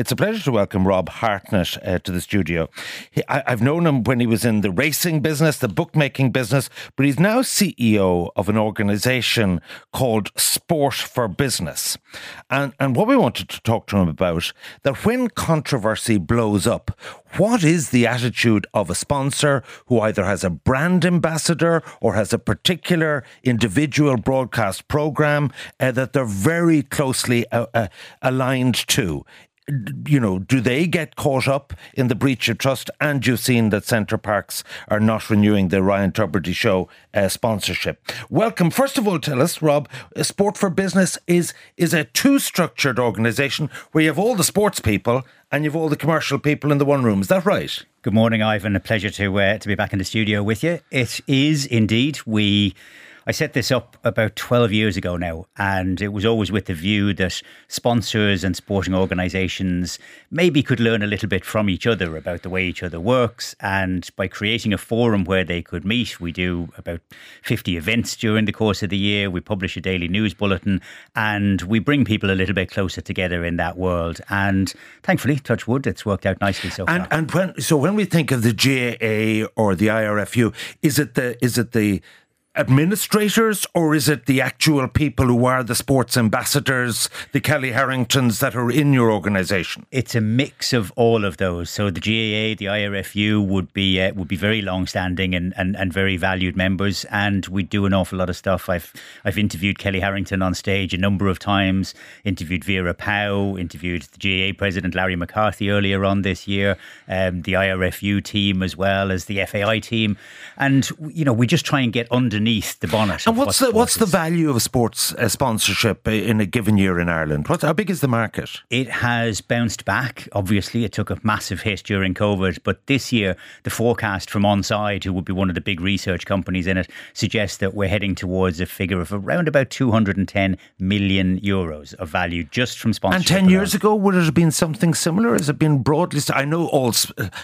It's a pleasure to welcome Rob Hartnett uh, to the studio. He, I, I've known him when he was in the racing business, the bookmaking business, but he's now CEO of an organisation called Sport for Business. And, and what we wanted to talk to him about, that when controversy blows up, what is the attitude of a sponsor who either has a brand ambassador or has a particular individual broadcast program uh, that they're very closely uh, uh, aligned to? You know, do they get caught up in the breach of trust? And you've seen that Center Parcs are not renewing the Ryan Tubridy Show uh, sponsorship. Welcome. First of all, tell us, Rob, uh, Sport for Business is is a two structured organisation where you have all the sports people and you've all the commercial people in the one room. Is that right? Good morning, Ivan. A pleasure to uh, to be back in the studio with you. It is indeed. We I set this up about 12 years ago now, and it was always with the view that sponsors and sporting organisations maybe could learn a little bit from each other about the way each other works. And by creating a forum where they could meet, we do about 50 events during the course of the year. We publish a daily news bulletin, and we bring people a little bit closer together in that world. And thankfully, touch wood, it's worked out nicely so And far. and when so when we think of the GAA or the IRFU, is it the is it the administrators or is it the actual people who are the sports ambassadors, the Kellie Harringtons that are in your organisation? It's a mix of all of those. So the GAA, the IRFU would be uh, would be very long standing and, and, and very valued members, and we do an awful lot of stuff. I've I've interviewed Kellie Harrington on stage a number of times. Interviewed Vera Pauw. Interviewed the GAA president Larry McCarthy earlier on this year. Um, the IRFU team as well as the FAI team, and you know we just try and get underneath the bonnet. And what's what the what's the value of sports uh, sponsorship in a given year in Ireland? What how big is the market? It has bounced back. Obviously, it took a massive hit during COVID, but this year, the forecast from Onside, who would be one of the big research companies in it, suggests that we're heading towards a figure of around about 210 million euros of value just from sponsorship. And ten years ago, would it have been something similar? Has it been broadly? st- I know all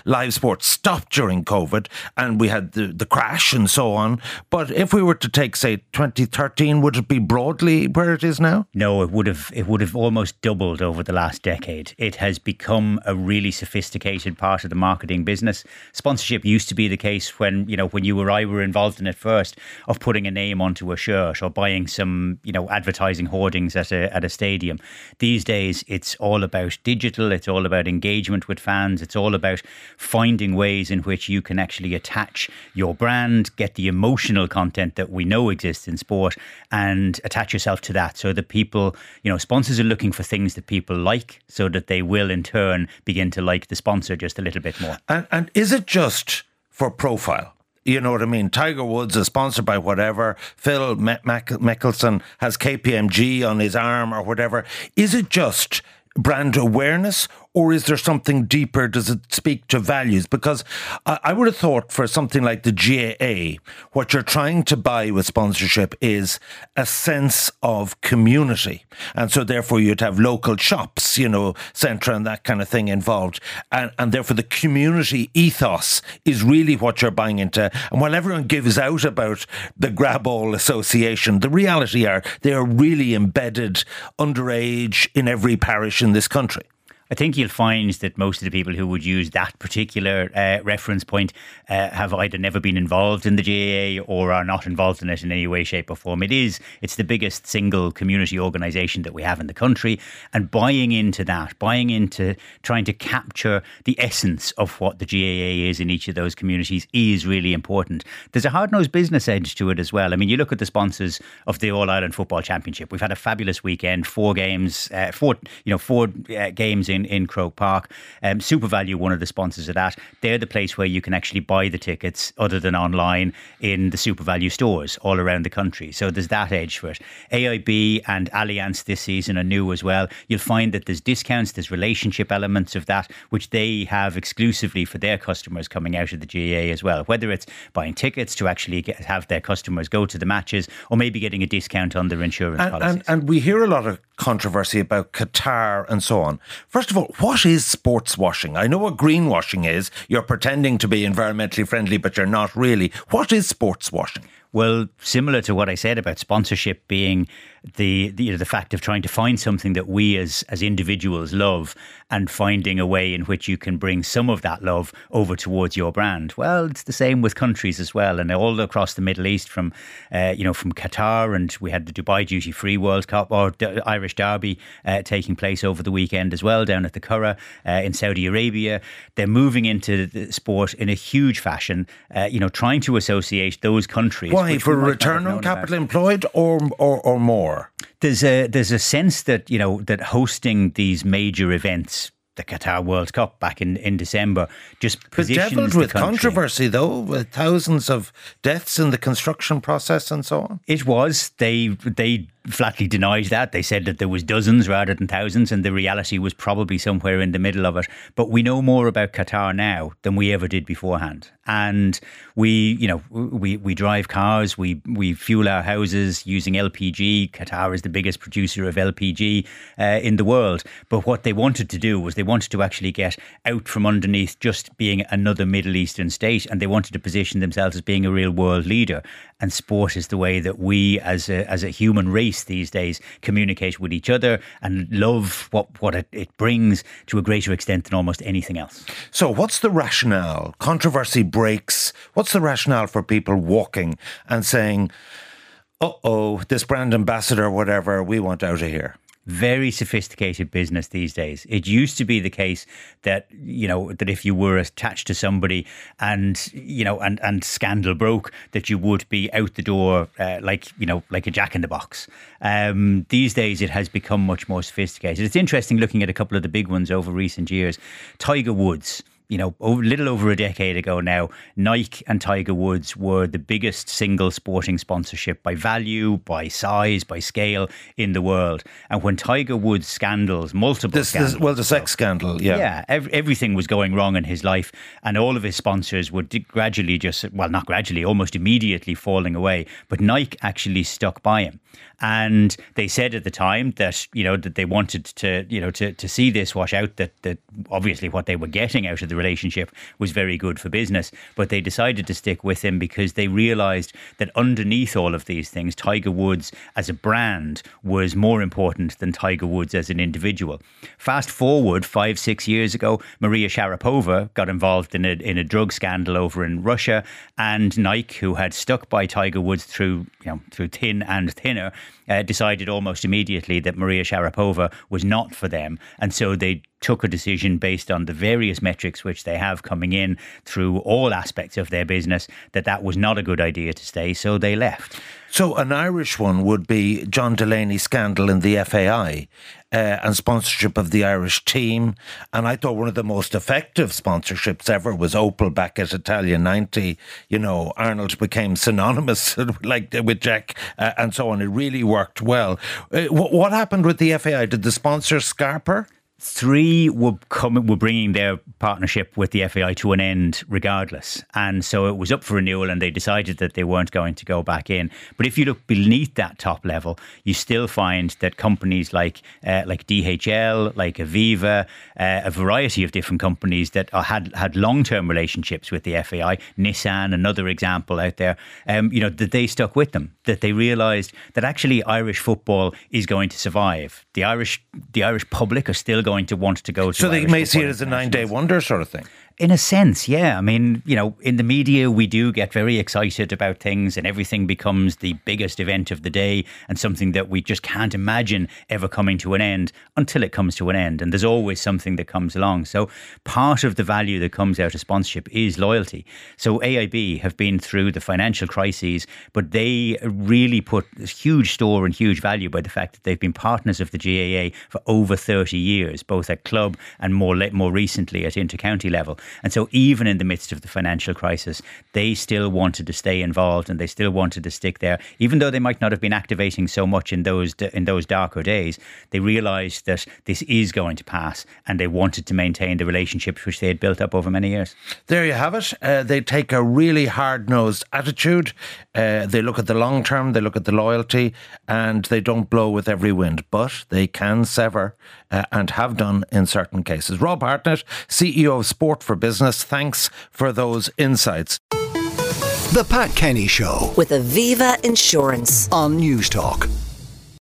live sports stopped during COVID, and we had the, the crash and so on. But if we were to take, say, 2013, would it be broadly where it is now? No, it would have it would have almost doubled over the last decade. It has become a really sophisticated part of the marketing business. Sponsorship used to be the case when, you know, when you or I were involved in it first of putting a name onto a shirt or buying some, you know, advertising hoardings at a at a stadium. These days it's all about digital, it's all about engagement with fans, it's all about finding ways in which you can actually attach your brand, get the emotional content that we know exists in sport and attach yourself to that so that people, you know, sponsors are looking for things that people like so that they will in turn begin to like the sponsor just a little bit more. And, and is it just for profile? You know what I mean? Tiger Woods is sponsored by whatever. Phil Mickelson has KPMG on his arm or whatever. Is it just brand awareness or is there something deeper? Does it speak to values? Because I, I would have thought for something like the GAA, what you're trying to buy with sponsorship is a sense of community. And so therefore you'd have local shops, you know, centre and that kind of thing involved. And, and therefore the community ethos is really what you're buying into. And while everyone gives out about the Grab All Association, the reality are they are really embedded underage in every parish in this country. I think you'll find that most of the people who would use that particular uh, reference point uh, have either never been involved in the GAA or are not involved in it in any way, shape, or form. It is it's the biggest single community organisation that we have in the country, and buying into that, buying into trying to capture the essence of what the GAA is in each of those communities is really important. There's a hard nosed business edge to it as well. I mean, you look at the sponsors of the All Ireland Football Championship. We've had a fabulous weekend, four games, uh, four you know four uh, games in, in Croke Park. Um, SuperValu, one of the sponsors of that, they're the place where you can actually buy the tickets other than online in the SuperValu stores all around the country. So there's that edge for it. AIB and Allianz this season are new as well. You'll find that there's discounts, there's relationship elements of that, which they have exclusively for their customers coming out of the GA as well. Whether it's buying tickets to actually get, have their customers go to the matches or maybe getting a discount on their insurance And, policies. and, and we hear a lot of controversy about Qatar and so on. First of all, what is sports washing? I know what greenwashing is. You're pretending to be environmentally friendly, but you're not really. What is sports washing? Well, similar to what I said about sponsorship being the, the, you know, the fact of trying to find something that we as as individuals love and finding a way in which you can bring some of that love over towards your brand. Well, it's the same with countries as well, and all across the Middle East, from uh, you know from Qatar, and we had the Dubai Duty Free World Cup or D- Irish Derby uh, taking place over the weekend as well down at the Curragh uh, in Saudi Arabia. They're moving into the sport in a huge fashion. Uh, you know, trying to associate those countries. Why for return on capital about. employed or, or or more? There's a there's a sense that you know that hosting these major events the Qatar World Cup back in, in December just bedeviled with controversy though with thousands of deaths in the construction process and so on it was they they flatly denied that. They said that there was dozens rather than thousands, and the reality was probably somewhere in the middle of it. But we know more about Qatar now than we ever did beforehand. And we, you know, we, we drive cars, we we fuel our houses using LPG. Qatar is the biggest producer of LPG uh, in the world. But what they wanted to do was they wanted to actually get out from underneath just being another Middle Eastern state, and they wanted to position themselves as being a real world leader. And sport is the way that we, as a as a human race these days communicate with each other and love what, what it, it brings to a greater extent than almost anything else. So, what's the rationale? Controversy breaks. What's the rationale for people walking and saying, uh oh, this brand ambassador, whatever, we want out of here? Very sophisticated business these days. It used to be the case that you know that if you were attached to somebody and you know and and scandal broke, that you would be out the door uh, like you know like a jack in the box. Um, these days, it has become much more sophisticated. It's interesting looking at a couple of the big ones over recent years. Tiger Woods you know, a little over a decade ago now, Nike and Tiger Woods were the biggest single sporting sponsorship by value, by size, by scale in the world. And when Tiger Woods scandals, multiple this, scandals, this, well, the sex scandal, yeah, yeah, ev- everything was going wrong in his life, and all of his sponsors were gradually just, well, not gradually, almost immediately falling away. But Nike actually stuck by him, and they said at the time that you know that they wanted to, you know, to to see this wash out. That that obviously what they were getting out of the relationship was very good for business. But they decided to stick with him because they realized that underneath all of these things, Tiger Woods as a brand was more important than Tiger Woods as an individual. Fast forward five, six years ago, Maria Sharapova got involved in a, in a drug scandal over in Russia, and Nike, who had stuck by Tiger Woods through, you know, through thin and thinner, Uh, decided almost immediately that Maria Sharapova was not for them. And so they took a decision based on the various metrics which they have coming in through all aspects of their business that that was not a good idea to stay. So they left. So, an Irish one would be John Delaney scandal in the FAI uh, and sponsorship of the Irish team. And I thought one of the most effective sponsorships ever was Opel back at Italia 90. You know, Arnold became synonymous like with Jack uh, and so on. It really worked well. Uh, what, what happened with the FAI? Did the sponsor Scarper? Three were coming were bringing their partnership with the FAI to an end regardless. And so it was up for renewal and they decided that they weren't going to go back in. But if you look beneath that top level you still find that companies like uh, like DHL like Aviva uh, a variety of different companies that are, had had long-term relationships with the FAI Nissan another example out there um, you know that they stuck with them that they realized that actually Irish football is going to survive. The Irish the Irish public are still going to want to go to. So they may see it as a nine day wonder sort of thing. In a sense, yeah. I mean, you know, in the media, we do get very excited about things and everything becomes the biggest event of the day and something that we just can't imagine ever coming to an end until it comes to an end. And there's always something that comes along. So part of the value that comes out of sponsorship is loyalty. So AIB have been through the financial crises, but they really put huge store and huge value by the fact that they've been partners of the GAA for over 30 years, both at club and more, more recently at intercounty level. And so, even in the midst of the financial crisis, they still wanted to stay involved and they still wanted to stick there, even though they might not have been activating so much in those in those darker days. They realised that this is going to pass, and they wanted to maintain the relationships which they had built up over many years. There you have it. Uh, they take a really hard nosed attitude. Uh, they look at the long term, they look at the loyalty, and they don't blow with every wind, but they can sever uh, and have done in certain cases. Rob Hartnett, CEO of Sport for Business, thanks for those insights. The Pat Kenny Show with Aviva Insurance. on Newstalk.